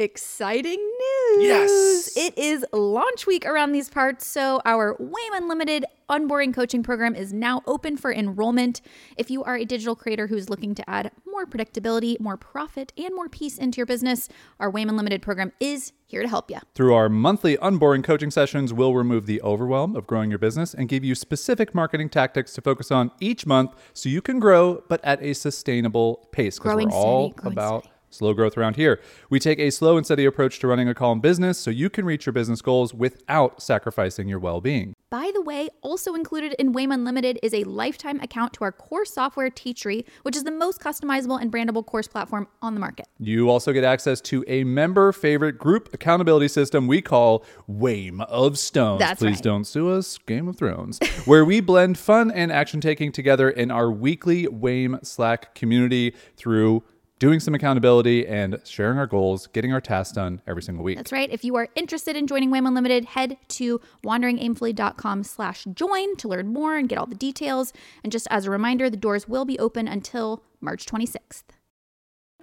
exciting news. Yes. It is launch week around these parts, so our WAIM Unlimited unboring coaching program is now open for enrollment. If you are a digital creator who's looking to add more predictability, more profit, and more peace into your business, our WAIM Unlimited program is here to help you. Through our monthly unboring coaching sessions, we'll remove the overwhelm of growing your business and give you specific marketing tactics to focus on each month so you can grow, but at a sustainable pace. Because we're all steady, about steady. Slow growth around here. We take a slow and steady approach to running a calm business so you can reach your business goals without sacrificing your well being. By the way, also included in WAIM Unlimited is a lifetime account to our core software Teachery, which is the most customizable and brandable course platform on the market. You also get access to a member favorite group accountability system we call WAIM of Stones. That's Please right. don't sue us, Game of Thrones, where we blend fun and action taking together in our weekly WAIM Slack community through doing some accountability and sharing our goals, getting our tasks done every single week. That's right. If you are interested in joining WAIM Unlimited, head to wanderingaimfully.com slash join to learn more and get all the details. And just as a reminder, the doors will be open until March 26th.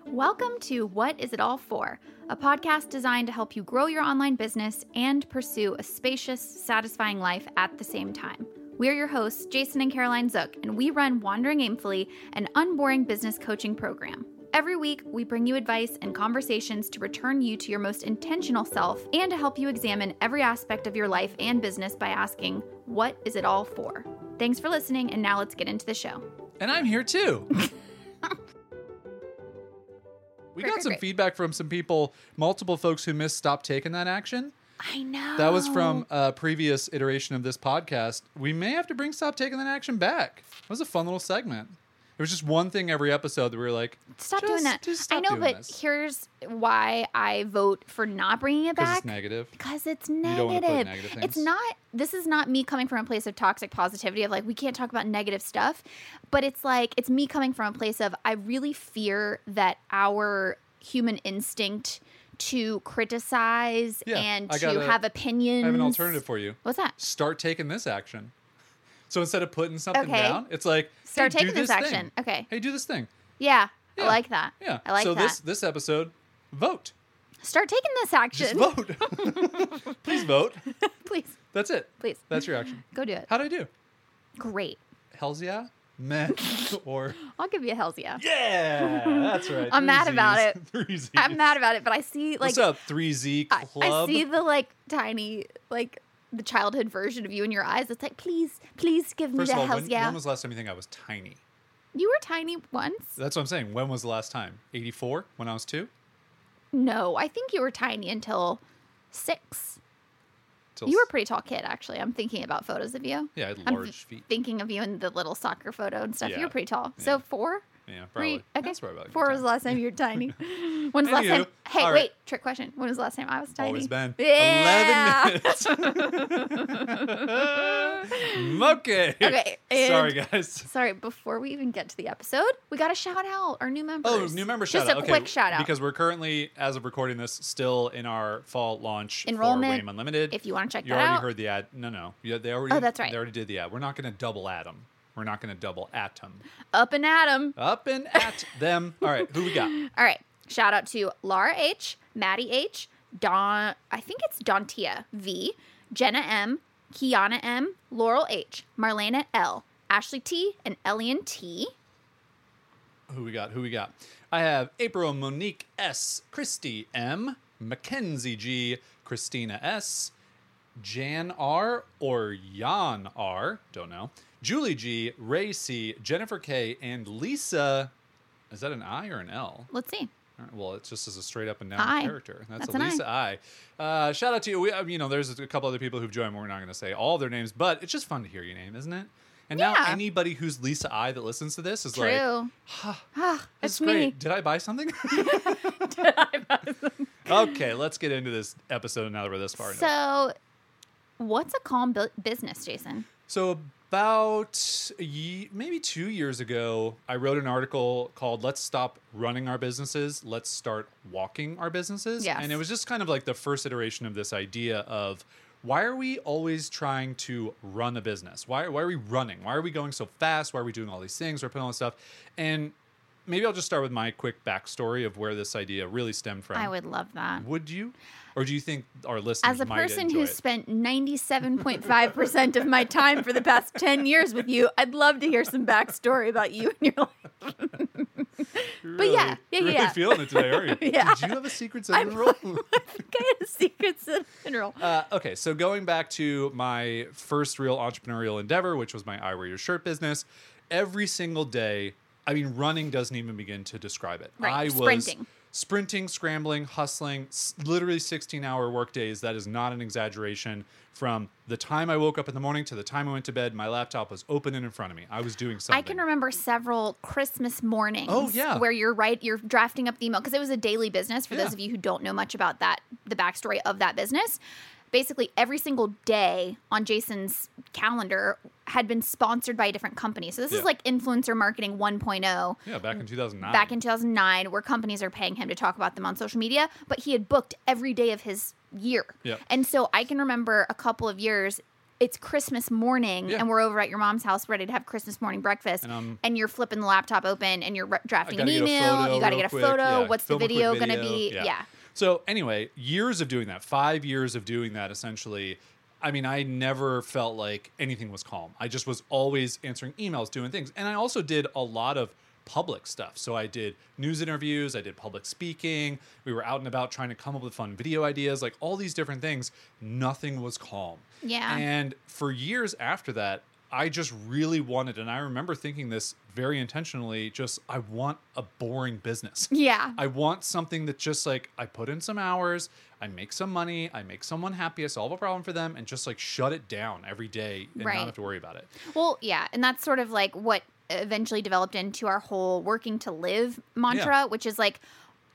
Welcome to What Is It All For? A podcast designed to help you grow your online business and pursue a spacious, satisfying life at the same time. We're your hosts, Jason and Caroline Zook, and we run Wandering Aimfully, an unboring business coaching program. Every week, we bring you advice and conversations to return you to your most intentional self and to help you examine every aspect of your life and business by asking, What is it all for? Thanks for listening, and now let's get into the show. And I'm here too. we got some feedback from some people, multiple folks who missed Stop Taking That Action. I know. That was from a previous iteration of this podcast. We may have to bring Stop Taking That Action back. It was a fun little segment. It was just one thing every episode that we were like, Stop doing that. just I know, but this. here's why I vote for not bringing it back. it's negative. Because it's negative. negative It's not. This is not me coming from a place of toxic positivity of like we can't talk about negative stuff, but it's like it's me coming from a place of I really fear that our human instinct to criticize Yeah, and to have opinions. I have an alternative for you. What's that? Start taking this action. So instead of putting something Okay. down, it's like Start hey, do taking this thing. action. Okay. Hey, do this thing. Yeah, Yeah. I like that. Yeah. I like so that. this this episode, vote. Start taking this Just action. vote. Please vote. please, That's it. please. That's your action. Go do it. How'd I do? Great. Hell's yeah? Meh. or I'll give you a hell's yeah. yeah. That's right. I'm Three mad about it. Three Z. I'm mad about it, but I see like What's up, 3Z I, Club? I see the like tiny like the childhood version of you in your eyes. It's like please, please give me First the of all, hells when, yeah. when was the last time you think I was tiny? you were tiny once. That's what I'm saying. When was the last time? 84? When I was two? No, I think you were tiny until six. Till You were a pretty tall kid, actually. I'm thinking about photos of you. Yeah, I had I'm large feet. Thinking of you in the little soccer photo and stuff. Yeah. You were pretty tall. Yeah. So four. Yeah, probably. you- okay. That's probably about Four was the last time you were tiny. When's the last time? Hey, all right. wait. Trick question. When was the last time I was tiny? Always been. Yeah. 11 minutes. okay. Okay, Sorry, guys. Sorry, before we even get to the episode, we got to shout out our new members. Oh, new member shout Just out. a okay, quick shout out. Because we're currently, as of recording this, still in our fall launch Enrollment, for WAIM Unlimited. if you wanna check you that out. You already heard the ad. No, no. Yeah, they already. Oh, that's right. They already did the ad. We're not going to double at them. We're not going to double at them. Up and at 'em. Up and at them. All right, who we got? All right. Shout out to Laura H, Maddie H, Don, I think it's Dontia V, Jenna M, Kiana M, Laurel H, Marlena L, Ashley T, and Elian T. Who we got? Who we got? I have April Monique S, Christy M, Mackenzie G, Christina S, Jan R or Jan R, don't know. Julie G, Ray C, Jennifer K, and Lisa. Is that an I or an L? Let's see. Right, Well, it's just as a straight up and down I. character. That's, That's a an I. Lisa I. Uh, shout out to you. We, uh, you know, there's a couple other people who've joined. We're not going to say all their names, but it's just fun to hear your name, isn't it? And now anybody who's Lisa I that listens to this is like, True. "Ha, ah, this that's is me. great. Did I buy something? okay, let's get into this episode now that we're this far. So, what's a calm bu- business, Jason? So about ye- maybe two years ago, I wrote an article called "Let's Stop Running Our Businesses, Let's Start Walking Our Businesses," Yes. and it was just kind of like the first iteration of this idea of why are we always trying to run a business? Why why are we running? Why are we going so fast? Why are we doing all these things? We're putting all this stuff, and maybe I'll just start with my quick backstory of where this idea really stemmed from. I would love that. Would you? Or do you think our listeners As a person who's it? spent 97.5% of my time for the past 10 years with you, I'd love to hear some backstory about you and your life. Really, yeah, yeah, really yeah. feeling it today, are you? Yeah. Did you have a secret cinnamon roll? I think I had a secret cinnamon Uh, okay, so going back to my first real entrepreneurial endeavor, which was my I Wear Your Shirt business, every single day, I mean, running doesn't even begin to describe it. Right, I was sprinting. Sprinting, scrambling, hustling, s- literally 16 hour work days. That is not an exaggeration. From the time I woke up in the morning to the time I went to bed, my laptop was open and in front of me. I was doing something. I can remember several Christmas mornings. Oh, yeah. where you're right, you're drafting up the email because it was a daily business. For Yeah. those of you who don't know much about that, the backstory of that business, basically every single day on Jason's calendar had been sponsored by a different company. So this Yeah. is like influencer marketing 1.0 Yeah, back in 2009. back in 2009 where companies are paying him to talk about them on social media but he had booked every day of his year Yep. and so i can remember a couple of years it's christmas morning Yeah. and we're over at your mom's house ready to have christmas morning breakfast And, um, you're flipping the laptop open and you're re- drafting an gotta get a email you got to get a photo yeah, what's the film quick video, gonna video, be yeah. So anyway, years of doing that, five years of doing that essentially. I mean, I never felt like anything was calm. I just was always answering emails, doing things. And I also did a lot of public stuff. So I did news interviews, I did public speaking. We were out and about trying to come up with fun video ideas, like all these different things. Nothing was calm. Yeah. And for years after that, I just really wanted, and I remember thinking this very intentionally, just I want a boring business. yeah I want something that just like I put in some hours, I make some money, I make someone happy, I solve a problem for them, and just like shut it down every day and Right. not have to worry about it. Well, yeah, and that's sort of like what eventually developed into our whole working to live mantra, which is like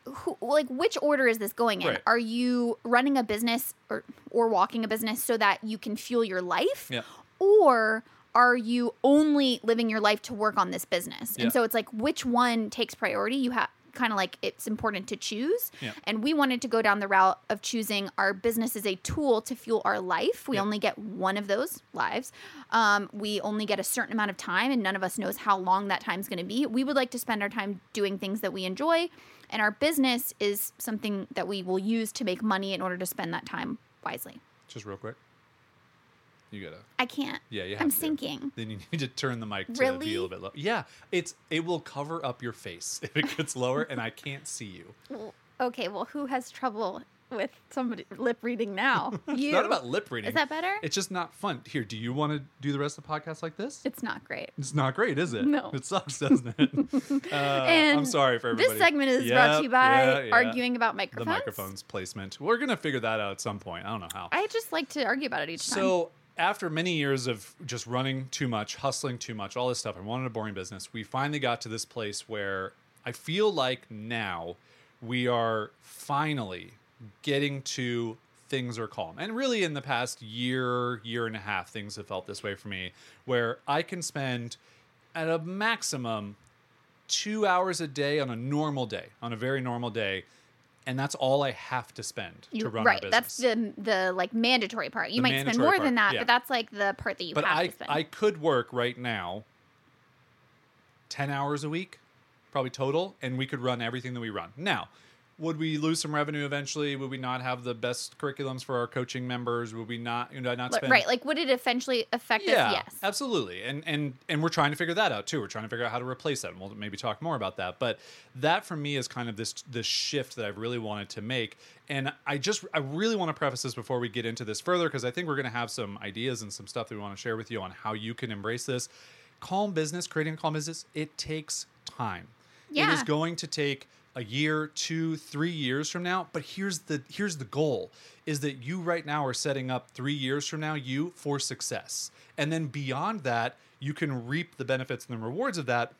who, like which order is this going in? Right. Are you running a business or or walking a business so that you can fuel your life? Yeah. Or are you only living your life to work on this business? Yeah. And so it's like which one takes priority? You have kind of like it's important to choose. Yeah. And we wanted to go down the route of choosing our business as a tool to fuel our life. We Yeah. only get one of those lives. Um, we only get a certain amount of time, and none of us knows how long that time's going to be. We would like to spend our time doing things that we enjoy, and our business is something that we will use to make money in order to spend that time wisely. Just real quick. You gotta I can't. Yeah, you I'm to. sinking. Then you need to turn the mic to Really? be a little bit low. Yeah, it's it will cover up your face if it gets lower and I can't see you. Well, okay, well, who has trouble with somebody lip reading now? You. It's not about lip reading. Is that better? It's just not fun. Here, do you want to do the rest of the podcast like this? It's not great. It's not great, is it? No. It sucks, doesn't it? Uh, I'm sorry for everybody. This segment is brought to you by Yeah, yeah. arguing about Microphone. the microphones. microphones placement. We're gonna figure that out at some point. I don't know how. I just like to argue about it each time. So after many years of just running too much, hustling too much, all this stuff, I wanted a boring business. We finally got to this place where I feel like now we are finally getting to things are calm. And really in the past year, year and a half, things have felt this way for me, where I can spend at a maximum two hours a day on a normal day, on a very normal day. And that's all I have to spend You- to run right. That's the the like mandatory part. You The might spend more part, than that, yeah. but that's like the part that you but have I, to spend. I could work right now 10 hours a week, probably total, and we could run everything that we run. Now, would we lose some revenue eventually? Would we not have the best curriculums for our coaching members? Would we not, you know, not spend right. Like, would it eventually affect yeah, us? Yes. absolutely. And and and we're trying to figure that out too. We're trying to figure out how to replace that. And we'll maybe talk more about that. But that for me is kind of this this shift that I've really wanted to make. And I just I really want to preface this before we get into this further because I think we're going to have some ideas and some stuff that we want to share with you on how you can embrace this. Calm business, creating a calm business, it takes time. It Yeah. is going to take a year, two, three years from now. But here's the here's the goal: is that you right now are setting up three years from now you for success, and then beyond that, you can reap the benefits and the rewards of that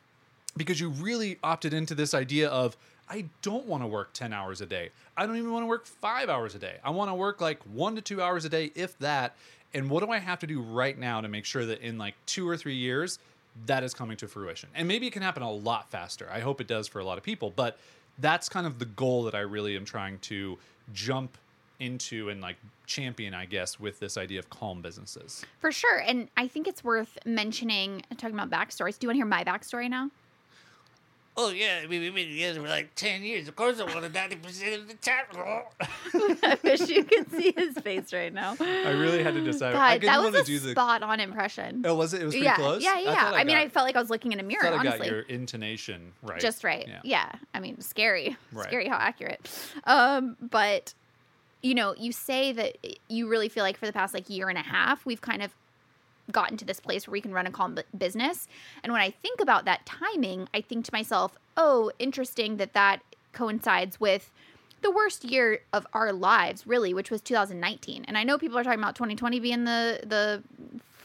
because you really opted into this idea of I don't want to work 10 hours a day. I don't even want to work 5 hours a day. I want to work like 1 to 2 hours a day if that. And what do I have to do right now to make sure that in like 2 or 3 years that is coming to fruition? And maybe it can happen a lot faster. I hope it does for a lot of people, but that's kind of the goal that I really am trying to jump into and like champion, I guess, with this idea of calm businesses. For sure. And I think it's worth mentioning, talking about backstories. Do you want to hear my backstory now? Oh yeah, I mean, we've been together for like ten years. Of course, I wanted ninety percent of the time. I wish you could see his face right now. I really had to decide. I didn't that was want to a do the. spot on impression. Oh, was it? It was pretty yeah, close. yeah, yeah. thought I, mean, got, I felt like I was looking in a mirror. thought I got honestly, your intonation right. just right. Yeah. Yeah. I mean, scary. Right. Scary how accurate. Um, but you know, you say that you really feel like for the past like year and a half, we've kind of gotten to this place where we can run a calm bu- business. And when I think about that timing, I think to myself, "Oh, interesting that that coincides with the worst year of our lives, really, which was 2019." And I know people are talking about 2020 being the the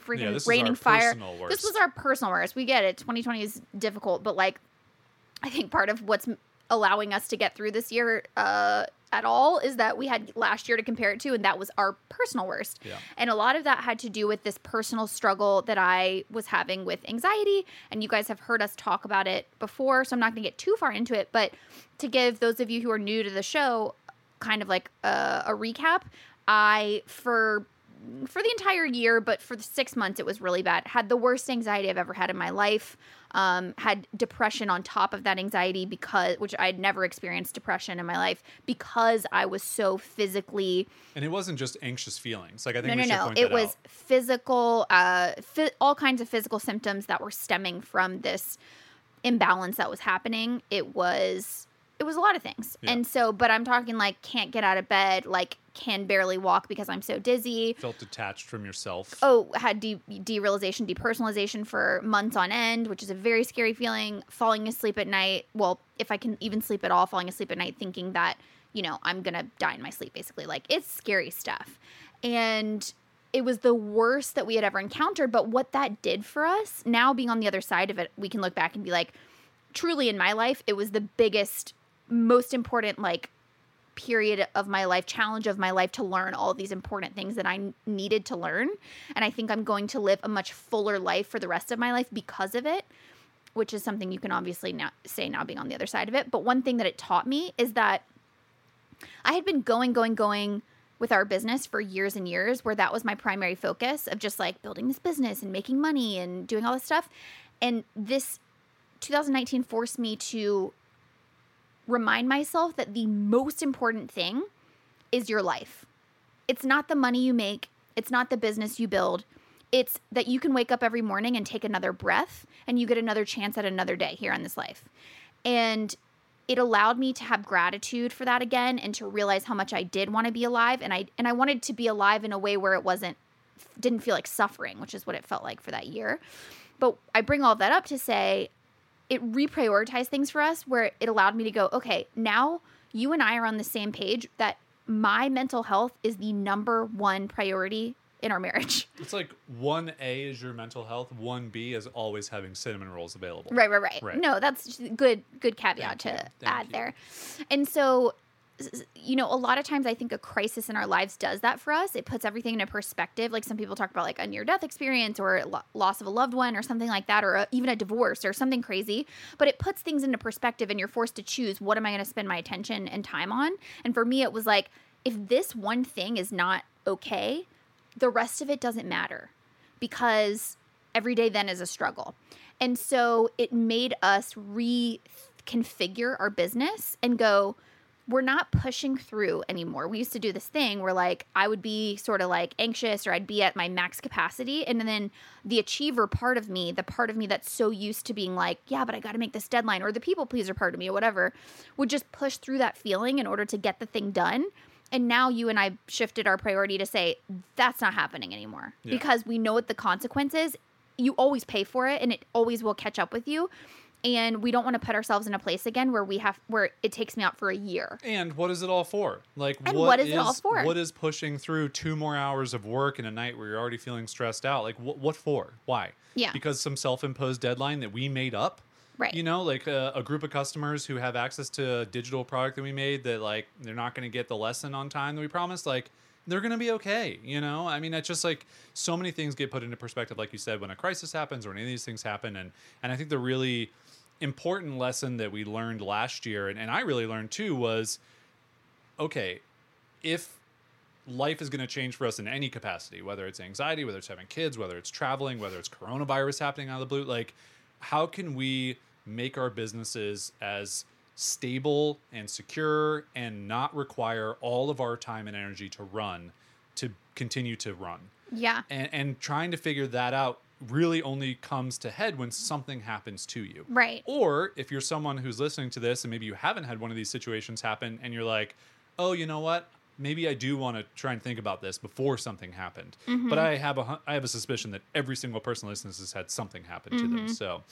freaking Yeah, raining our fire. This was our personal worst. We get it. 2020 is difficult, but like I think part of what's allowing us to get through this year uh, at all is that we had last year to compare it to, and that was our personal worst. Yeah. And a lot of that had to do with this personal struggle that I was having with anxiety. And you guys have heard us talk about it before, so I'm not going to get too far into it. But to give those of you who are new to the show kind of like a, a recap, I, for for the entire year, but for the six months, it was really bad. Had the worst anxiety I've ever had in my life. Um, had depression on top of that anxiety because, which I'd never experienced depression in my life because I was so physically. And it wasn't just anxious feelings. Like I think No, we no, no. It was out. physical, uh, phy- all kinds of physical symptoms that were stemming from this imbalance that was happening. It was, it was a lot of things. Yeah. And so, but I'm talking like can't get out of bed, like can barely walk because I'm so dizzy. felt detached from yourself. Oh, had de- derealization, depersonalization for months on end, which is a very scary feeling. Falling asleep at night. Well, if I can even sleep at all, falling asleep at night thinking that, you know, I'm going to die in my sleep, basically. Like, it's scary stuff. And it was the worst that we had ever encountered. But what that did for us, now being on the other side of it, we can look back and be like, truly in my life, it was the biggest, most important, like, period of my life, challenge of my life to learn all these important things that I needed to learn. And I think I'm going to live a much fuller life for the rest of my life because of it, which is something you can obviously now say now being on the other side of it. But one thing that it taught me is that I had been going, going, going with our business for years and years, where that was my primary focus of just like building this business and making money and doing all this stuff. And this 2019 forced me to remind myself that the most important thing is your life. It's not the money you make, it's not the business you build. It's that you can wake up every morning and take another breath and you get another chance at another day here on this life. And it allowed me to have gratitude for that again and to realize how much I did want to be alive and I and I wanted to be alive in a way where it wasn't didn't feel like suffering, which is what it felt like for that year. But I bring all that up to say it reprioritized things for us where it allowed me to go, okay, now you and I are on the same page that my mental health is the number one priority in our marriage. It's like one A is your mental health, one B is always having cinnamon rolls available. Right, right, right. Right. No, that's good good caveat Thank to you. Add there. And so you know, a lot of times I think a crisis in our lives does that for us. It puts everything into perspective. Like some people talk about like a near death experience or lo- loss of a loved one or something like that or a, even a divorce or something crazy, but it puts things into perspective and you're forced to choose what am I going to spend my attention and time on? And for me it was like if this one thing is not okay, the rest of it doesn't matter because every day then is a struggle. And so it made us reconfigure our business and go, we're not pushing through anymore. We used to do this thing where like I would be sort of like anxious or I'd be at my max capacity and then the achiever part of me, the part of me that's so used to being like, yeah, but I got to make this deadline or the people pleaser part of me or whatever, would just push through that feeling in order to get the thing done. And now you and I shifted our priority to say that's not happening anymore Yeah. because we know what the consequence is. You always pay for it and it always will catch up with you. And we don't want to put ourselves in a place again where we have where it takes me out for a year. And what is it all for? Like, And what is it all for? What is pushing through two more hours of work in a night where you're already feeling stressed out? Like, what, what for? Why? Yeah. Because some self-imposed deadline that we made up. Right. You know, like a, a group of customers who have access to a digital product that we made that like they're not going to get the lesson on time that we promised. Like, they're going to be okay. You know, I mean, it's just like so many things get put into perspective, like you said, when a crisis happens or any of these things happen. And and I think the really important lesson that we learned last year, and, and I really learned too, was okay, if life is going to change for us in any capacity, whether it's anxiety, whether it's having kids, whether it's traveling, whether it's coronavirus happening out of the blue, like how can we make our businesses as stable and secure and not require all of our time and energy to run to continue to run Yeah. and and trying to figure that out really only comes to head when something happens to you Right. or if you're someone who's listening to this and maybe you haven't had one of these situations happen and you're like oh you know what maybe i do want to try and think about this before something happened Mm-hmm. but i have a i have a suspicion that every single person listening has had something happen to them so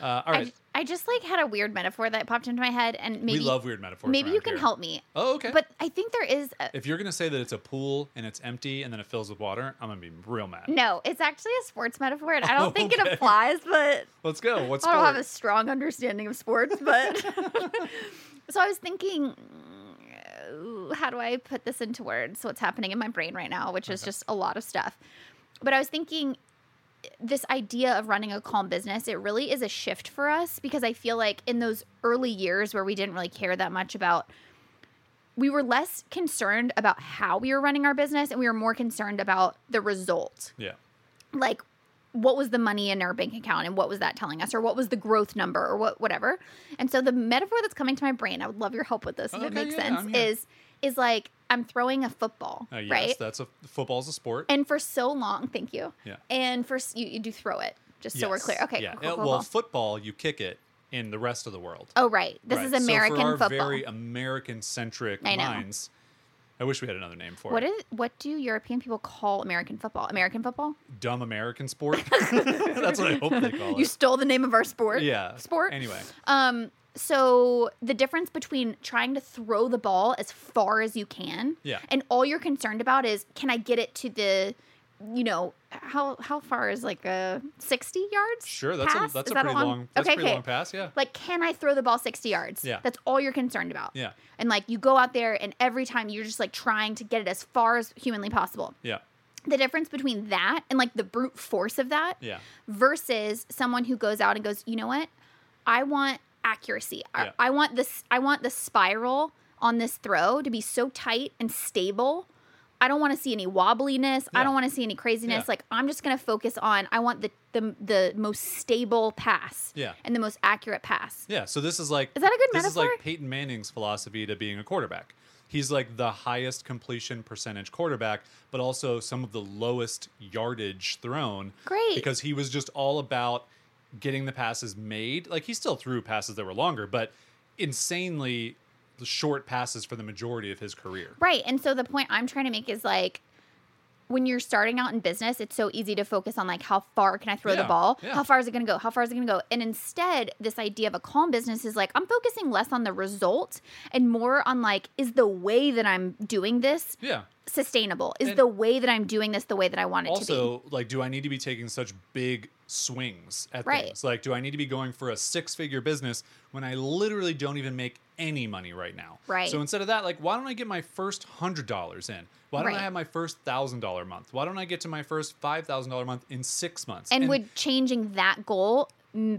uh, all right Mm-hmm. I, I just like had a weird metaphor that popped into my head, and maybe we love weird metaphors maybe you can here. help me. oh okay But I think there is. A, if you're gonna say that it's a pool and it's empty and then it fills with water i'm gonna be real mad no, it's actually a sports metaphor, and I don't think it applies. But let's go what's I don't have a strong understanding of sports, but so I was thinking, how do I put this into words? What's happening in my brain right now, which is Okay. just a lot of stuff. But I was thinking, this idea of running a calm business, it really is a shift for us because I feel like in those early years where we didn't really care that much about. We were less concerned about how we were running our business and we were more concerned about the result yeah like what was the money in our bank account and what was that telling us? Or what was the growth number or what whatever? And so the metaphor that's coming to my brain i would love your help with this if it makes yeah, sense is is like i'm throwing a football uh, yes right? that's a football's a sport. And for so long thank you. Yeah. and for you, you do throw it just so we're clear. Okay Yeah. cool, cool, Uh, cool, well, football, you kick it in the rest of the world. oh right. This Right. is So american for our football. Very American centric I know. I wish we had another name for what it. is what do european people call american football american football Dumb American sport. That's what I hope they call you it. You stole the name of our sport Yeah. sport Anyway. Um, so the difference between trying to throw the ball as far as you can, Yeah. and all you're concerned about is can I get it to the, you know, how how far is like a sixty yards? Sure, that's pass? a that's Is a that pretty long, that's okay, pretty okay. long pass. Yeah. Like, can I throw the ball sixty yards? Yeah. that's all you're concerned about. Yeah. and like you go out there, and every time you're just like trying to get it as far as humanly possible. Yeah. The difference between that and like the brute force of that Yeah. versus someone who goes out and goes, you know what? I want accuracy. I, Yeah. I want this. I want the spiral on this throw to be so tight and stable. I don't want to see any wobbliness. I don't want to see any craziness. Yeah. Like I'm just gonna focus on. I want the the the most stable pass. Yeah. And the most accurate pass. Yeah. So this is like Is that a good this is like Peyton Manning's philosophy to being a quarterback. He's like the highest completion percentage quarterback, but also some of the lowest yardage thrown. Great. Because he was just all about getting the passes made. Like he still threw passes that were longer, but insanely short passes for the majority of his career. Right. And so the point I'm trying to make is like when you're starting out in business, it's so easy to focus on like how far can I throw the ball? yeah. How far is it going to go? How far is it going to go? And instead, this idea of a calm business is like I'm focusing less on the result and more on like is the way that I'm doing this Yeah. Sustainable? Is And- the way that I'm doing this the way that I want it to be? also like do i need to be taking such big swings at Right. things like do i need to be going for a six figure business when i literally don't even make any money right now Right. so instead of that like why don't i get my first hundred dollars in why don't Right. i have my first thousand dollar month why don't i get to my first five thousand dollar month in six months be? And, would changing that goal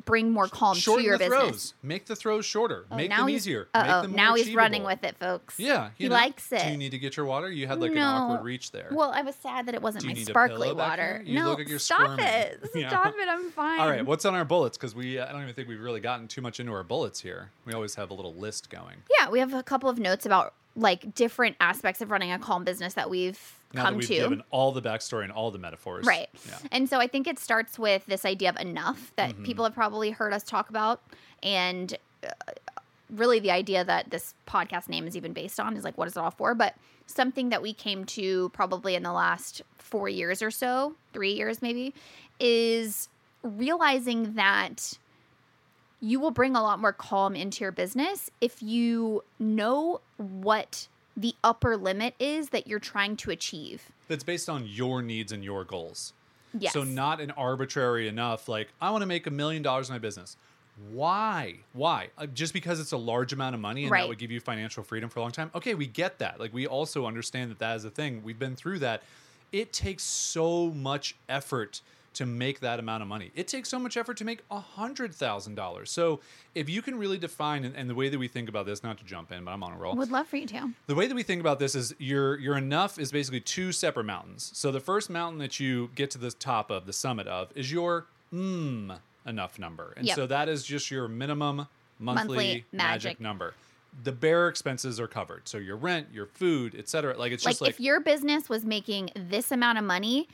bring more calm to your the business? throws make the throws shorter Oh, make them easier more now he's running with it, folks. yeah he know. likes it. do you need to get your water you had like an awkward reach there Well, I was sad that it wasn't my sparkly water. no, look like you're stop squirming. it. Yeah. Stop it. I'm fine. All right, what's on our bullets? Because we, I don't even think we've really gotten too much into our bullets here. We always have a little list going. yeah, we have a couple of notes about like different aspects of running a calm business that we've Now come that we've to. given all the backstory and all the metaphors. Right. Yeah. And so I think it starts with this idea of enough that Mm-hmm. people have probably heard us talk about. And uh, really, the idea that this podcast name is even based on is like, what is it all for? But something that we came to probably in the last four years or so, three years maybe, is realizing that you will bring a lot more calm into your business if you know what the upper limit is that you're trying to achieve. That's based on your needs and your goals. Yes. So not an arbitrary enough, like, I want to make a million dollars in my business. Why? Why? Uh, just because it's a large amount of money and Right. that would give you financial freedom for a long time? Okay, we get that. Like, we also understand that that is a thing. We've been through that. It takes so much effort to make that amount of money. It takes so much effort to make a hundred thousand dollars. So if you can really define and, and the way that we think about this, not to jump in, but I'm on a roll. Would love for you to. The way that we think about this is your your enough is basically two separate mountains. So the first mountain that you get to the top of, the summit of, is your mmm enough number. And Yep. so that is just your minimum monthly, Monthly magic. magic. number. The bare expenses are covered. So your rent, your food, etc. Like it's like, just like if your business was making this amount of money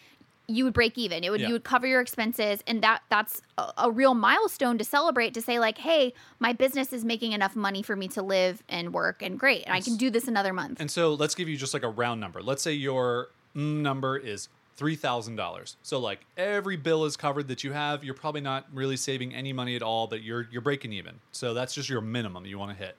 you would break even it would Yeah. you would cover your expenses and that that's a, a real milestone to celebrate to say like hey my business is making enough money for me to live and work and great and i can do this another month And so let's give you just like a round number. Let's say your mm number is $3,000. So like every bill is covered that you have. You're probably not really saving any money at all, but you're you're breaking even. So that's just your minimum you want to hit.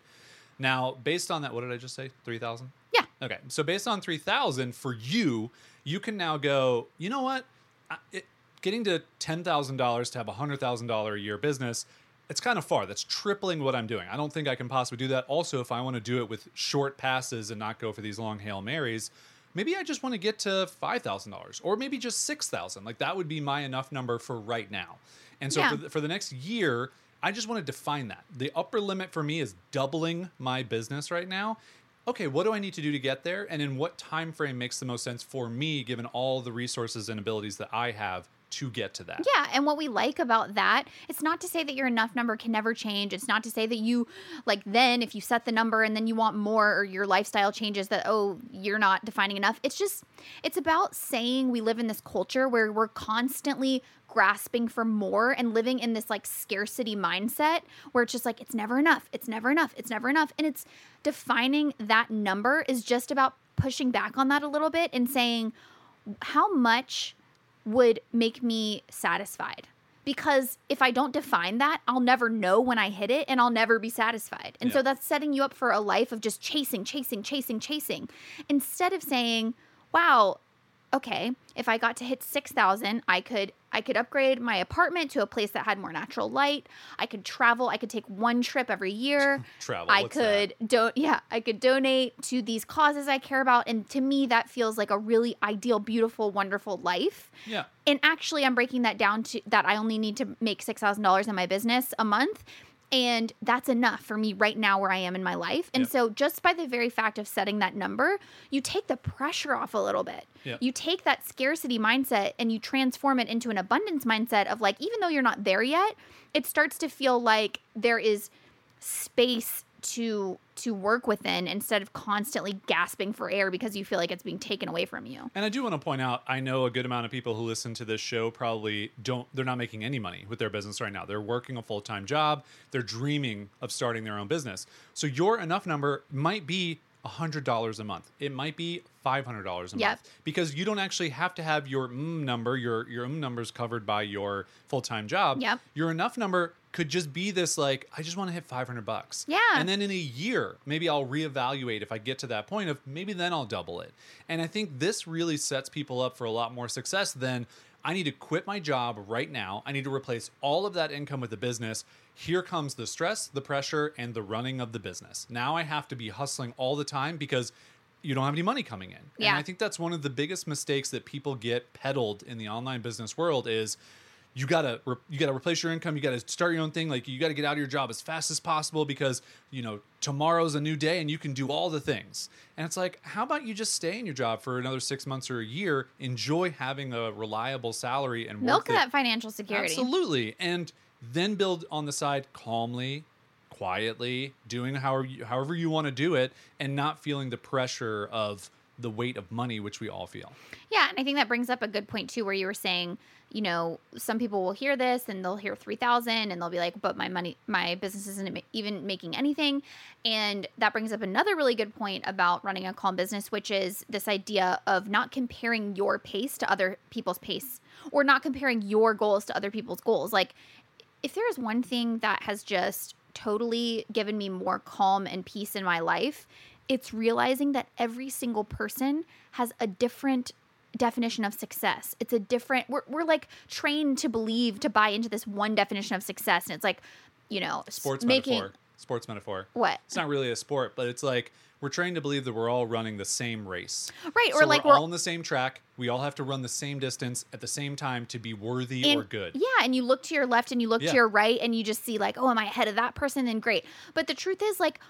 Now, based on that, what did I just say? 3,000? yeah Okay. So based on 3,000 for you, you can now go, you know what? I- It, getting to $10,000 to have a $100,000 a year business, it's kind of far. That's tripling what I'm doing. I don't think I can possibly do that. Also, if I want to do it with short passes and not go for these long Hail Marys, maybe I just want to get to $5,000 or maybe just 6,000. Like that would be my enough number for right now. And so Yeah. for, the, for the next year, I just want to define that. The upper limit for me is doubling my business right now. Okay, what do I need to do to get there? And in what time frame makes the most sense for me given all the resources and abilities that I have to get to that? Yeah, and what we like about that, it's not to say that your enough number can never change. It's not to say that you like then if you set the number and then you want more or your lifestyle changes that oh, you're not defining enough. It's just it's about saying we live in this culture where we're constantly grasping for more and living in this like scarcity mindset where it's just like it's never enough. It's never enough. It's never enough. And it's defining that number is just about pushing back on that a little bit and saying how much would make me satisfied. Because if I don't define that, I'll never know when I hit it and I'll never be satisfied. And Yeah. so that's setting you up for a life of just chasing, chasing, chasing, chasing. Instead of saying, wow, okay, if I got to hit 6,000, I could I could upgrade my apartment to a place that had more natural light. I could travel, I could take one trip every year. Travel. I could don't yeah, I could donate to these causes I care about and to me that feels like a really ideal, beautiful, wonderful life. Yeah. And actually I'm breaking that down to that I only need to make $6,000 in my business a month. And that's enough for me right now where I am in my life. And Yep. so just by the very fact of setting that number, you take the pressure off a little bit. Yep. You take that scarcity mindset and you transform it into an abundance mindset of like even though you're not there yet, it starts to feel like there is space to to work within instead of constantly gasping for air because you feel like it's being taken away from you. And I do want to point out, I know a good amount of people who listen to this show probably don't, they're not making any money with their business right now. They're working a full time job, they're dreaming of starting their own business. So your enough number might be $100 a month, it might be $500 a Yep. month because you don't actually have to have your mm number, your, your mm numbers covered by your full time job. Yep. Your enough number could just be this like, I just want to hit 500 bucks. Yeah. And then in a year, maybe I'll reevaluate if I get to that point of maybe then I'll double it. And I think this really sets people up for a lot more success than I need to quit my job right now. I need to replace all of that income with the business. Here comes the stress, the pressure, and the running of the business. Now I have to be hustling all the time because you don't have any money coming in. Yeah. And I think that's one of the biggest mistakes that people get peddled in the online business world is you gotta re- you gotta replace your income. You gotta start your own thing. Like you gotta get out of your job as fast as possible because you know tomorrow's a new day and you can do all the things. And it's like, how about you just stay in your job for another six months or a year, enjoy having a reliable salary and Milk work that financial security. Absolutely, and then build on the side calmly, quietly, doing however you, however you want to do it, and not feeling the pressure of the weight of money, which we all feel. Yeah, and I think that brings up a good point too, where you were saying, you know, some people will hear this and they'll hear three thousand and they'll be like, "But my money, my business isn't even making anything," and that brings up another really good point about running a calm business, which is this idea of not comparing your pace to other people's pace, or not comparing your goals to other people's goals. Like, if there is one thing that has just totally given me more calm and peace in my life, it's realizing that every single person has a different definition of success. It's a different we're we're like trained to believe to buy into this one definition of success and it's like, you know, Sports making metaphor. Sports metaphor. what? It's not really a sport, but it's like we're trained to believe that we're all running the same race. Right, or So like we're, we're all on the same track. We all have to run the same distance at the same time to be worthy and, or good. Yeah, and you look to your left and you look Yeah. to your right and you just see like, oh, am I ahead of that person? Then great. But the truth is like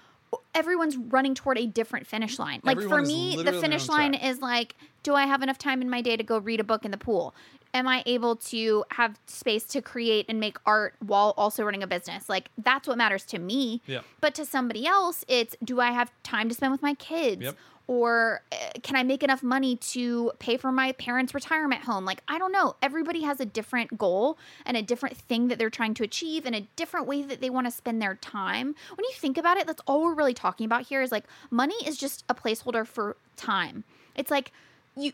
everyone's running toward a different finish line. Like Everyone for me, the literally on their finish line track. is like, do I have enough time in my day to go read a book in the pool? Am I able to have space to create and make art while also running a business? Like that's what matters to me. Yep. But to somebody else, it's do I have time to spend with my kids? Yep. Or uh, can I make enough money to pay for my parents' retirement home? Like, I don't know. Everybody has a different goal and a different thing that they're trying to achieve and a different way that they want to spend their time. When you think about it, that's all we're really talking about here is like money is just a placeholder for time. It's like you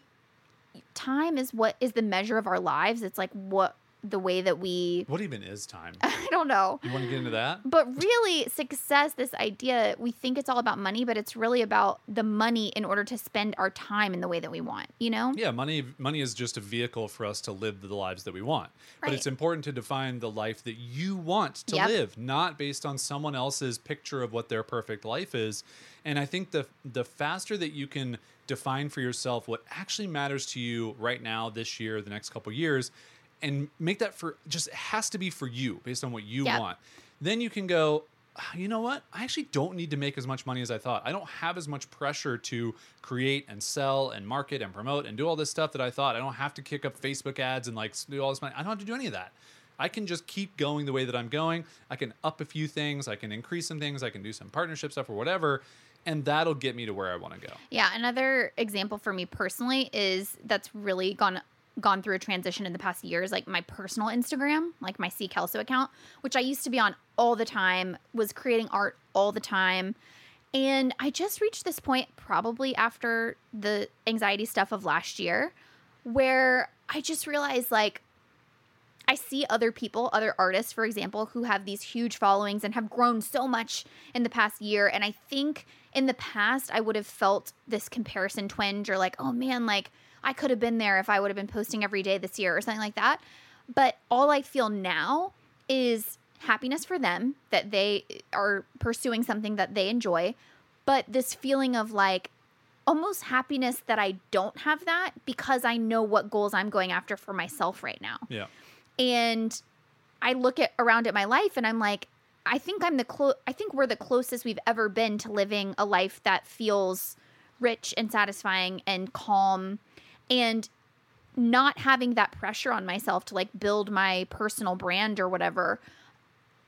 time is what is the measure of our lives. It's like what the way that we What even is time? I don't know. You want to get into that? But really, success, this idea, we think it's all about money, but it's really about the money in order to spend our time in the way that we want, you know? Yeah, money money is just a vehicle for us to live the lives that we want. But it's important to define the life that you want to Yep. live, not based on someone else's picture of what their perfect life is. And I think the the faster that you can define for yourself what actually matters to you right now, this year, the next couple years, and make that for just it has to be for you based on what you Yep. want. Then you can go, "Ah, you know what? I actually don't need to make as much money as I thought. I don't have as much pressure to create and sell and market and promote and do all this stuff that I thought. I don't have to kick up Facebook ads and like do all this money. I don't have to do any of that. I can just keep going the way that I'm going. I can up a few things. I can increase some things. I can do some partnership stuff or whatever. And that'll get me to where I want to go. Yeah, another example for me personally is that's really gone gone through a transition in the past years like my personal Instagram, like my C Kelso account, which I used to be on all the time, was creating art all the time. And I just reached this point probably after the anxiety stuff of last year where I just realized like I see other people, other artists, for example, who have these huge followings and have grown so much in the past year. And I think in the past, I would have felt this comparison twinge or like, oh man, like I could have been there if I would have been posting every day this year or something like that. But all I feel now is happiness for them that they are pursuing something that they enjoy. But this feeling of like, almost happiness that I don't have that because I know what goals I'm going after for myself right now Yeah. and I look at around at my life and I'm like, I think I'm the clo- I think we're the closest we've ever been to living a life that feels rich and satisfying and calm and not having that pressure on myself to like build my personal brand or whatever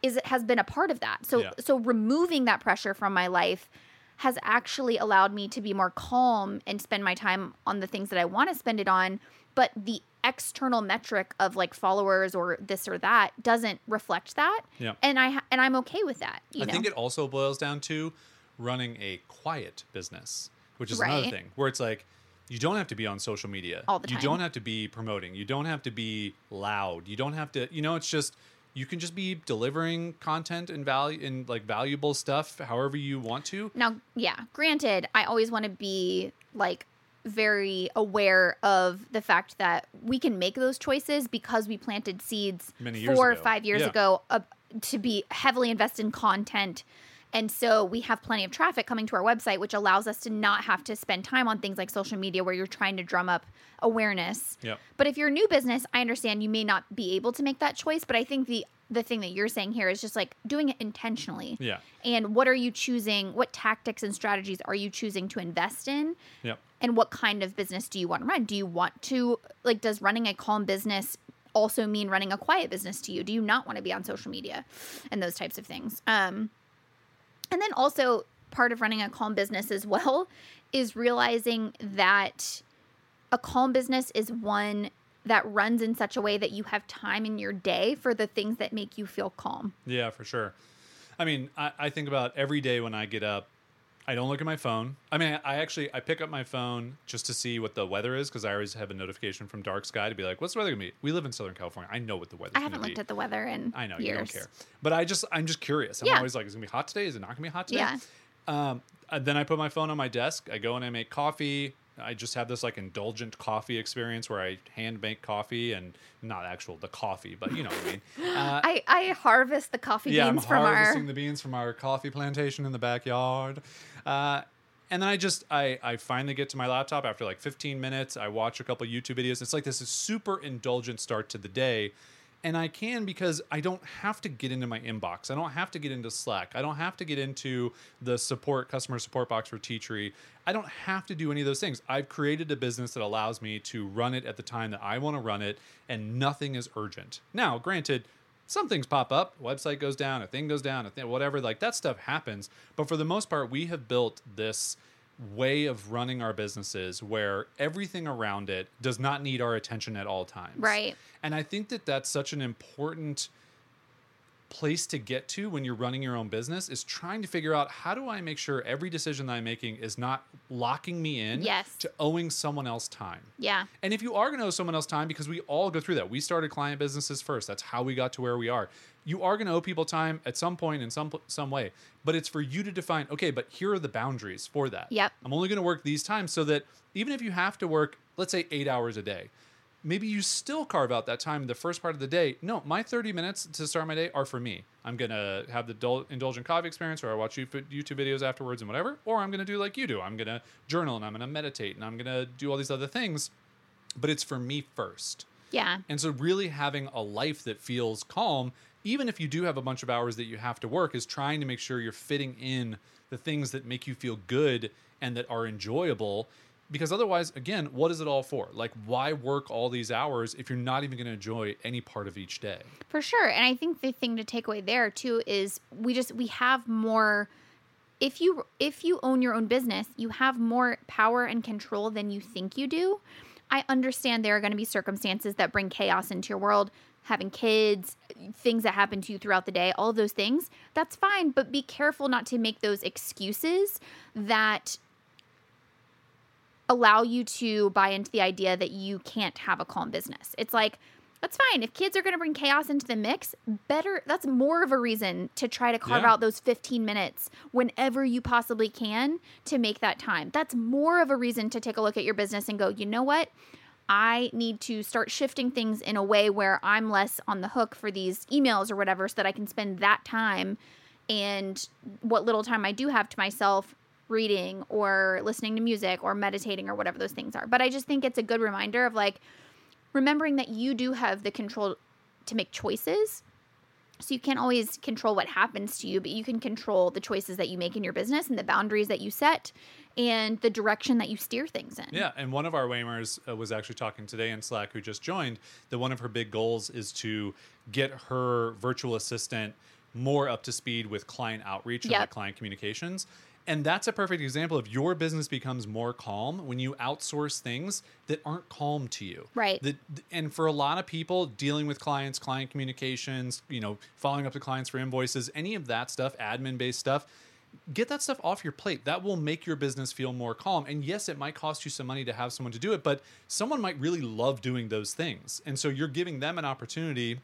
is it has been a part of that. So Yeah. so removing that pressure from my life has actually allowed me to be more calm and spend my time on the things that I want to spend it on, but the external metric of like followers or this or that doesn't reflect that. Yeah. And I ha- and I'm okay with that, you I know. think it also boils down to running a quiet business, which is another thing where it's like you don't have to be on social media. All the You don't have to be promoting. You don't have to be loud. You don't have to, you know, it's just you can just be delivering content and value and like valuable stuff however you want to. Now, yeah, granted, I always want to be like very aware of the fact that we can make those choices because we planted seeds Many years four or five years Yeah. ago uh, to be heavily invested in content. And so we have plenty of traffic coming to our website, which allows us to not have to spend time on things like social media where you're trying to drum up awareness. Yep. But if you're a new business, I understand you may not be able to make that choice. But I think the the thing that you're saying here is just like doing it intentionally. Yeah. And what are you choosing? What tactics and strategies are you choosing to invest in? Yep. And what kind of business do you want to run? Do you want to, like, does running a calm business also mean running a quiet business to you? Do you not want to be on social media and those types of things? Um, and then also, part of running a calm business as well is realizing that a calm business is one that runs in such a way that you have time in your day for the things that make you feel calm. Yeah, for sure. I mean, I, I think about every day when I get up, I don't look at my phone. I mean, I actually I pick up my phone just to see what the weather is because I always have a notification from Dark Sky to be like, "What's the weather gonna be?" We live in Southern California. I know what the weather's I haven't be. looked at the weather in I know years. you don't care, but I just I'm just curious. I'm Yeah. always like, "Is it gonna be hot today? Is it not gonna be hot today?" Yeah. Um, then I put my phone on my desk. I go and I make coffee. I just have this like indulgent coffee experience where I hand make coffee and not actual the coffee, but you know what I mean. Uh, I, I harvest the coffee yeah, I'm beans from our harvesting the beans from our coffee plantation in the backyard. Uh, and then I just I I finally get to my laptop after like 15 minutes. I watch a couple YouTube videos. It's like this is super indulgent start to the day, And I can because I don't have to get into my inbox. I don't have to get into Slack. I don't have to get into the support customer support box for Teachery. I don't have to do any of those things. I've created a business that allows me to run it at the time that I want to run it, and nothing is urgent. Now, granted, some things pop up, website goes down, a thing goes down, a thing, whatever, like that stuff happens. But for the most part, we have built this way of running our businesses where everything around it does not need our attention at all times. Right. And I think that that's such an important place to get to when you're running your own business is trying to figure out how do I make sure every decision that I'm making is not locking me in Yes. to owing someone else time. Yeah. And if you are going to owe someone else time, because we all go through that, we started client businesses first. That's how we got to where we are. You are going to owe people time at some point in some some way, but it's for you to define. Okay, but here are the boundaries for that. Yep. I'm only going to work these times so that even if you have to work, let's say eight hours a day, maybe you still carve out that time in the first part of the day. No, my 30 minutes to start my day are for me. I'm going to have the dul- indulgent coffee experience or I watch YouTube YouTube videos afterwards and whatever. Or I'm going to do like you do. I'm going to journal and I'm going to meditate and I'm going to do all these other things. But it's for me first. Yeah. And so, really having a life that feels calm, even if you do have a bunch of hours that you have to work, is trying to make sure you're fitting in the things that make you feel good and that are enjoyable. Because otherwise, again, what is it all for? Like, why work all these hours if you're not even going to enjoy any part of each day? For sure. And I think the thing to take away there too is we just we have more if you if you own your own business, you have more power and control than you think you do. I understand there are going to be circumstances that bring chaos into your world, having kids, things that happen to you throughout the day, all those things. That's fine, but be careful not to make those excuses that allow you to buy into the idea that you can't have a calm business. It's like that's fine. If kids are going to bring chaos into the mix, better that's more of a reason to try to carve Yeah. out those 15 minutes whenever you possibly can to make that time. That's more of a reason to take a look at your business and go, "You know what? I need to start shifting things in a way where I'm less on the hook for these emails or whatever so that I can spend that time and what little time I do have to myself reading or listening to music or meditating or whatever those things are. But I just think it's a good reminder of like remembering that you do have the control to make choices. So you can't always control what happens to you, but you can control the choices that you make in your business and the boundaries that you set and the direction that you steer things in. Yeah, and one of our Waymers uh, was actually talking today in Slack, who just joined, that one of her big goals is to get her virtual assistant more up to speed with client outreach and Yep. like client communications. And that's a perfect example of your business becomes more calm when you outsource things that aren't calm to you. Right. That, and for a lot of people, dealing with clients, client communications, you know, following up to clients for invoices, any of that stuff, admin based stuff, get that stuff off your plate. That will make your business feel more calm. And yes, it might cost you some money to have someone to do it, but someone might really love doing those things. And so you're giving them an opportunity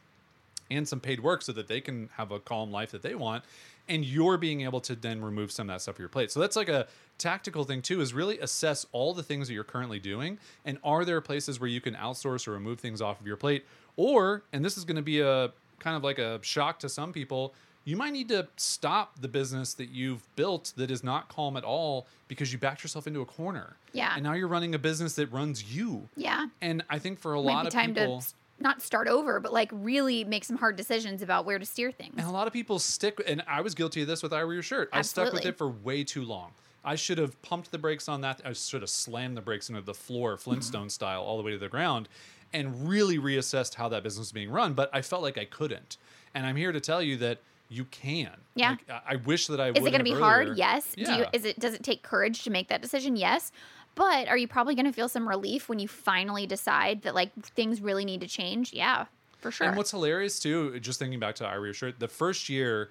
and some paid work so that they can have a calm life that they want. And you're being able to then remove some of that stuff off your plate. So that's like a tactical thing too, is really assess all the things that you're currently doing. And are there places where you can outsource or remove things off of your plate? Or, and this is going to be a kind of like a shock to some people, you might need to stop the business that you've built that is not calm at all because you backed yourself into a corner. Yeah. And now you're running a business that runs you. Yeah. And I think for a Might lot of time people to not start over, but like really make some hard decisions about where to steer things. And a lot of people stick, and I was guilty of this with I Wear Your Shirt. I stuck with it for way too long. I should have pumped the brakes on that. I should have slammed the brakes into the floor, mm-hmm. Flintstone style, all the way to the ground, and really reassessed how that business was being run. But I felt like I couldn't. And I'm here to tell you that you can. Yeah. Like, I- wish that I Is it going to be hard? earlier. Yes. Do you, Yeah. is it does it take courage to make that decision? Yes. But are you probably going to feel some relief when you finally decide that like things really need to change? Yeah, for sure. And what's hilarious too, just thinking back to I Wear Your Shirt, the first year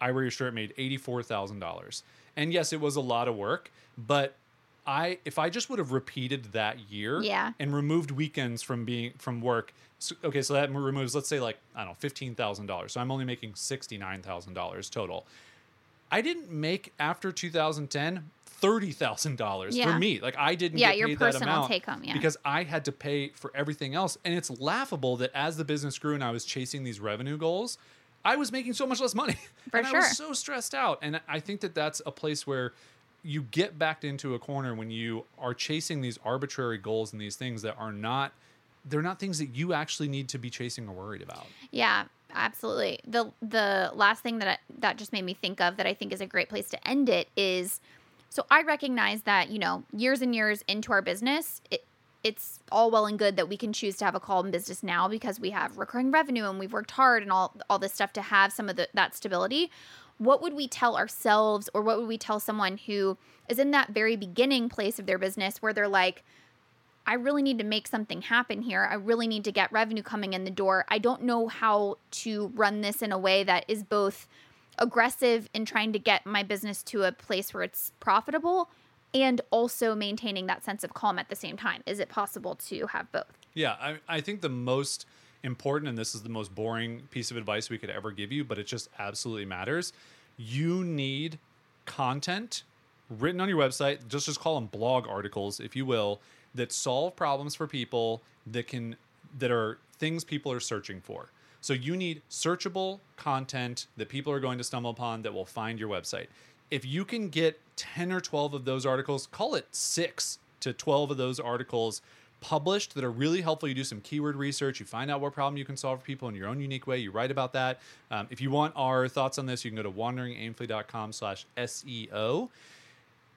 I Wear Your Shirt made eighty-four thousand dollars. And yes, it was a lot of work, but I if I just would have repeated that year Yeah. and removed weekends from being from work. So, okay, so that removes let's say like I don't know fifteen thousand dollars. So I'm only making sixty-nine thousand dollars total. I didn't make after 2010 thirty thousand dollars for me. Like I didn't Yeah, get your paid personal that amount take-home, yeah. because I had to pay for everything else. And it's laughable that as the business grew and I was chasing these revenue goals, I was making so much less money. For and I was so stressed out. And I think that that's a place where you get backed into a corner when you are chasing these arbitrary goals and these things that are not they're not things that you actually need to be chasing or worried about. Yeah, absolutely. The the last thing that I, that just made me think of that I think is a great place to end it is so I recognize that, you know, years and years into our business, it, it's all well and good that we can choose to have a call in business now because we have recurring revenue and we've worked hard and all all this stuff to have some of the, that stability. What would we tell ourselves or what would we tell someone who is in that very beginning place of their business where they're like I really need to make something happen here. I really need to get revenue coming in the door. I don't know how to run this in a way that is both aggressive in trying to get my business to a place where it's profitable and also maintaining that sense of calm at the same time. Is it possible to have both? Yeah, I, I think the most important, and this is the most boring piece of advice we could ever give you, but it just absolutely matters. You need content written on your website, just just call them blog articles, if you will, that solve problems for people that can that are things people are searching for. So you need searchable content that people are going to stumble upon that will find your website. If you can get 10 or 12 of those articles, call it 6 to 12 of those articles published that are really helpful. You do some keyword research, you find out what problem you can solve for people in your own unique way. You write about that. Um, if you want our thoughts on this, you can go to wanderingaimfully.com slash SEO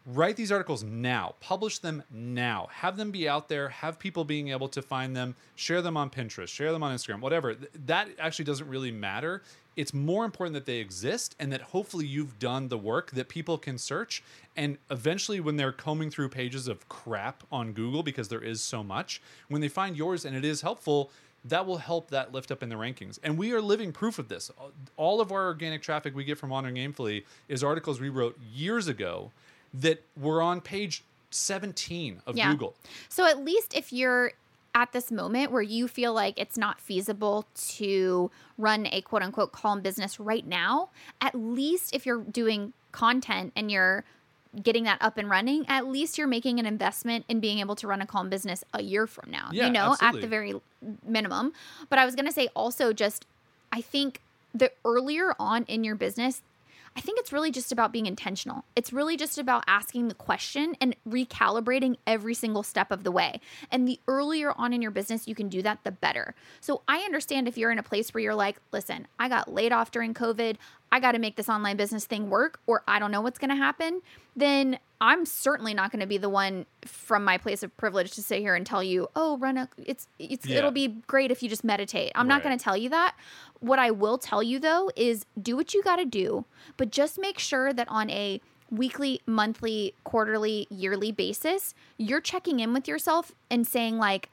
write these articles now. Publish them now. Have them be out there. Have people being able to find them. Share them on pinterest. Share them on instagram. Whatever. That actually doesn't really matter. It's more important that they exist and that hopefully you've done the work that people can search. And eventually when they're combing through pages of crap on google because there is so much when they find yours and it is helpful that will help that lift up in the rankings. And we are living proof of this. All of our organic traffic we get from Wandering Aimfully is articles we wrote years ago that were on page 17 of Yeah. Google. So at least if you're at this moment where you feel like it's not feasible to run a quote unquote calm business right now, at least if you're doing content and you're getting that up and running, at least you're making an investment in being able to run a calm business a year from now. Yeah, you know, absolutely. at the very minimum. But I was going to say also just I think the earlier on in your business, I think it's really just about being intentional. It's really just about asking the question and recalibrating every single step of the way. And the earlier on in your business you can do that, the better. So I understand if you're in a place where you're like, listen, I got laid off during COVID. I got to make this online business thing work, or I don't know what's going to happen, then I'm certainly not going to be the one from my place of privilege to sit here and tell you, "Oh, run a it's it's Yeah. it'll be great if you just meditate." I'm not going to tell you that. What I will tell you though is do what you got to do, but just make sure that on a weekly, monthly, quarterly, yearly basis, you're checking in with yourself and saying like,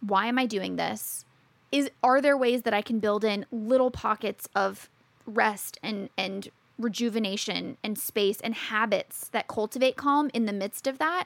"Why am I doing this?" Is are there ways that I can build in little pockets of rest and and rejuvenation and space and habits that cultivate calm in the midst of that.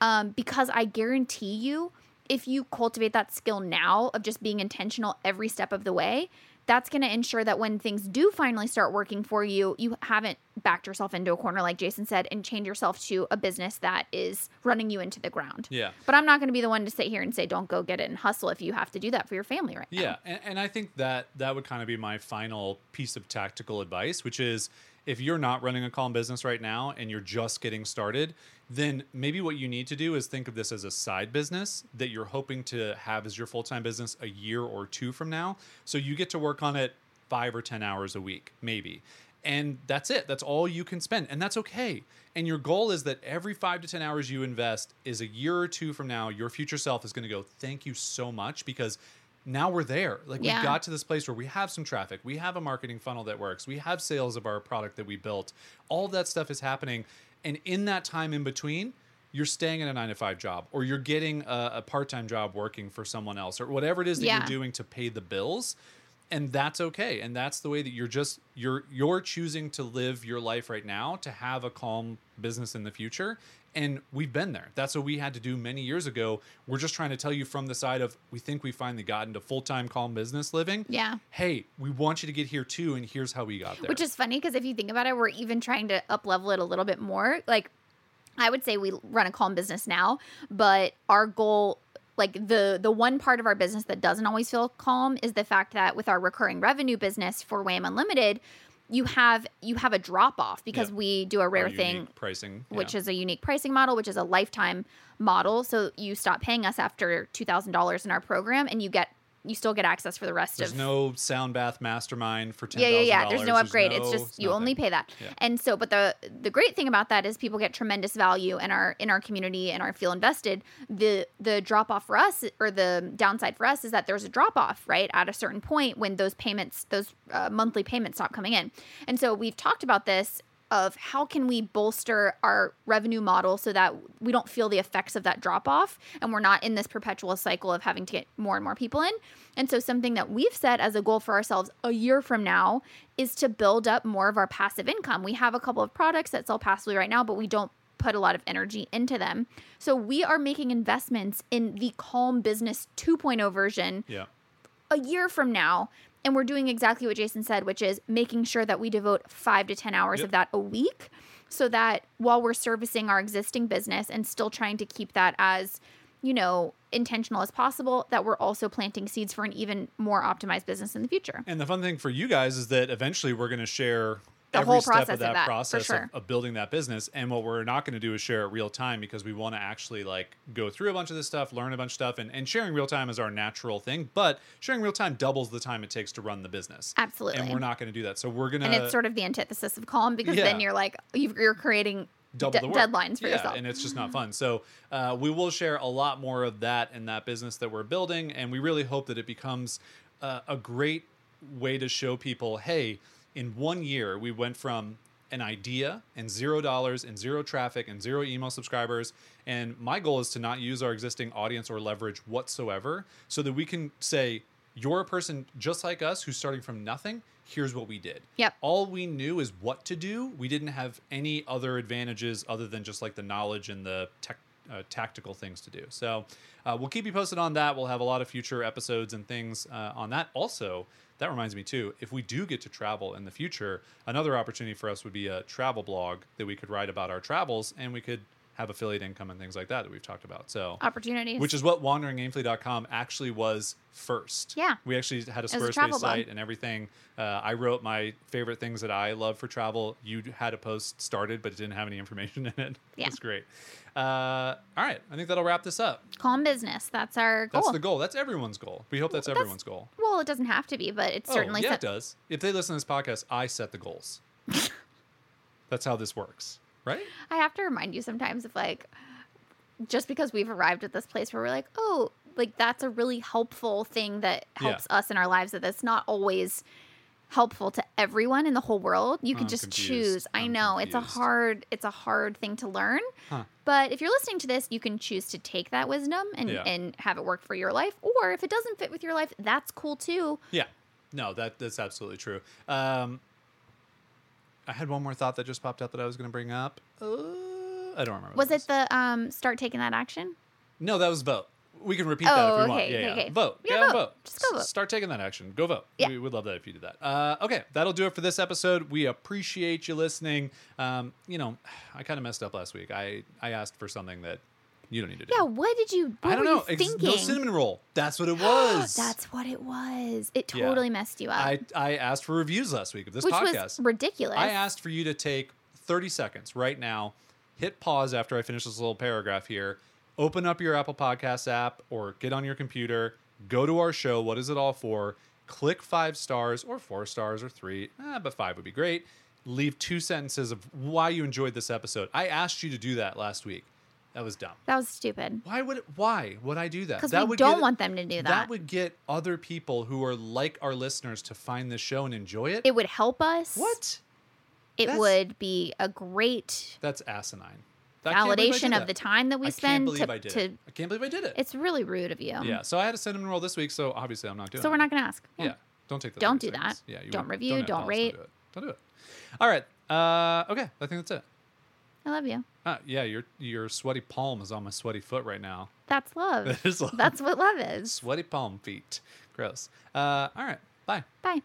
Um, because i guarantee you if you cultivate that skill now of just being intentional every step of the way that's going to ensure that when things do finally start working for you you haven't backed yourself into a corner like jason said and chained yourself to a business that is running you into the ground Yeah. but i'm not going to be the one to sit here and say don't go get it and hustle if you have to do that for your family right now Yeah, and, and I think that that would kind of be my final piece of tactical advice, which is if you're not running a calm business right now and you're just getting started, then maybe what you need to do is think of this as a side business that you're hoping to have as your full time business a year or two from now. So you get to work on it five or 10 hours a week, maybe. And that's it. That's all you can spend. And that's okay. And your goal is that every five to 10 hours you invest is a year or two from now, your future self is going to go, thank you so much because now we're there. Like Yeah. we got to this place where we have some traffic, we have a marketing funnel that works, we have sales of our product that we built. All that stuff is happening. And in that time in between, you're staying in a nine to five job or you're getting a, a part time job working for someone else or whatever it is that Yeah. you're doing to pay the bills and that's okay. And that's the way that you're just you're you're choosing to live your life right now to have a calm business in the future. And we've been there. That's what we had to do many years ago. We're just trying to tell you from the side of we think we finally got into full-time calm business living. Yeah. hey we want you to get here too and here's how we got there. Which is funny because if you think about it, we're even trying to up level it a little bit more. Like, I would say we run a calm business now, but our goal, like the the one part of our business that doesn't always feel calm, is the fact that with our recurring revenue business for WAIM Unlimited, you have you have a drop off because Yeah. we do a rare unique thing pricing, which yeah. is a unique pricing model, which is a lifetime model. So you stop paying us after two thousand dollars in our program, and you get you still get access for the rest there's of There's no sound bath mastermind for ten yeah, yeah, yeah. There's no upgrade. it's no- just you only pay that. Yeah. And so, but the the great thing about that is people get tremendous value in our in our community and are feel invested. The the drop off for us or the downside for us is that there's a drop off right at a certain point when those payments those uh, monthly payments stop coming in. And so we've talked about this of how can we bolster our revenue model so that we don't feel the effects of that drop off and we're not in this perpetual cycle of having to get more and more people in. And so something that we've set as a goal for ourselves a year from now is to build up more of our passive income. We have a couple of products that sell passively right now, but we don't put a lot of energy into them. So we are making investments in the Calm Business 2.0 version Yeah. a year from now and we're doing exactly what Jason said, which is making sure that we devote five to 10 hours Yep. of that a week so that while we're servicing our existing business and still trying to keep that as, you know, intentional as possible, that we're also planting seeds for an even more optimized business in the future. And the fun thing for you guys is that eventually we're going to share The every whole step process of of that, that, for process sure. of, of building that business. And what we're not going to do is share it real time because we want to actually like go through a bunch of this stuff, learn a bunch of stuff, and, and sharing real time is our natural thing. But sharing real time doubles the time it takes to run the business. Absolutely. And we're not going to do that. So we're going to and it's sort of the antithesis of calm because Yeah. then you're like, you've, you're creating double the work. deadlines for yeah, yourself. and it's just not fun. So uh, we will share a lot more of that in that business that we're building, and we really hope that it becomes uh, a great way to show people, hey, in one year we went from an idea and zero dollars and zero traffic and zero email subscribers. And my goal is to not use our existing audience or leverage whatsoever so that we can say, you're a person just like us who's starting from nothing. Here's what we did. Yep. All we knew is what to do. We didn't have any other advantages other than just like the knowledge and the tech, uh, tactical things to do. So uh, we'll keep you posted on that. We'll have a lot of future episodes and things uh, on that. Also, that reminds me too, if we do get to travel in the future, another opportunity for us would be a travel blog that we could write about our travels and we could have affiliate income and things like that that we've talked about. So Opportunities. which is what wanderingaimfully.com actually was first. Yeah. We actually had a Squarespace blog. site and everything. Uh, I wrote my favorite things that I love for travel. You had a post started, but it didn't have any information in it. Yeah. It's great. Uh, all right. I think that'll wrap this up. calm business. That's our goal. That's the goal. That's everyone's goal. We hope that's, That's- everyone's goal. well, it doesn't have to be, but it's certainly oh, yeah, set- it does. If they listen to this podcast, I set the goals. that's how this works, right? I have to remind you sometimes of like, just because we've arrived at this place where we're like, oh, like that's a really helpful thing that Yeah. helps us in our lives. That that's not always helpful to everyone in the whole world. You can I'm just confused. choose. I I'm know it's a hard, it's a hard thing to learn. Huh. But if you're listening to this, you can choose to take that wisdom and Yeah. and have it work for your life. Or if it doesn't fit with your life, that's cool too. Yeah. No, that that's absolutely true. Um, I had one more thought that just popped up that I was going to bring up. Uh, I don't remember. Was it the um start taking that action? No, that was vote. We can repeat that if Oh, we want. Yeah, okay, yeah. okay. Vote. Yeah, vote. vote. Just go vote. Start taking that action. Go vote. Yeah. We would love that if you did that. Uh, okay, that'll do it for this episode. We appreciate you listening. Um, you know, I kind of messed up last week. I I asked for something that you don't need to do. Yeah. What did you? What I don't know. Thinking? no cinnamon roll. That's what it was. That's what it was. It Yeah. totally messed you up. I I asked for reviews last week of this which podcast. was ridiculous. I asked for you to take 30 seconds right now, hit pause after I finish this little paragraph here, open up your Apple Podcasts app or get on your computer, go to our show, What Is It All For? Click five stars or four stars or three, eh, but five would be great. Leave two sentences of why you enjoyed this episode. I asked you to do that last week. That was dumb. that was stupid Why would it, why would I do that? because That we would don't get- want them to do that. That would get other people who are like our listeners to find the show and enjoy it. it would help us. what? It That's- would be a great That's asinine. Can't I validation of that. the time that we I can't spend believe to. I did to it. I can't believe I did it. it's really rude of you. yeah. So I had a cinnamon roll this week. So obviously I'm not doing. So it. we're not going to ask. Yeah. Don't take the Don't do seconds. that. Yeah. Don't review, don't rate. Don't do it. Don't do it. All right. Uh, okay. I think that's it. I love you. Uh, yeah. Your your sweaty palm is on my sweaty foot right now. That's love. That is love. That's what love is. Sweaty palm feet. Gross. Uh, all right. Bye. Bye.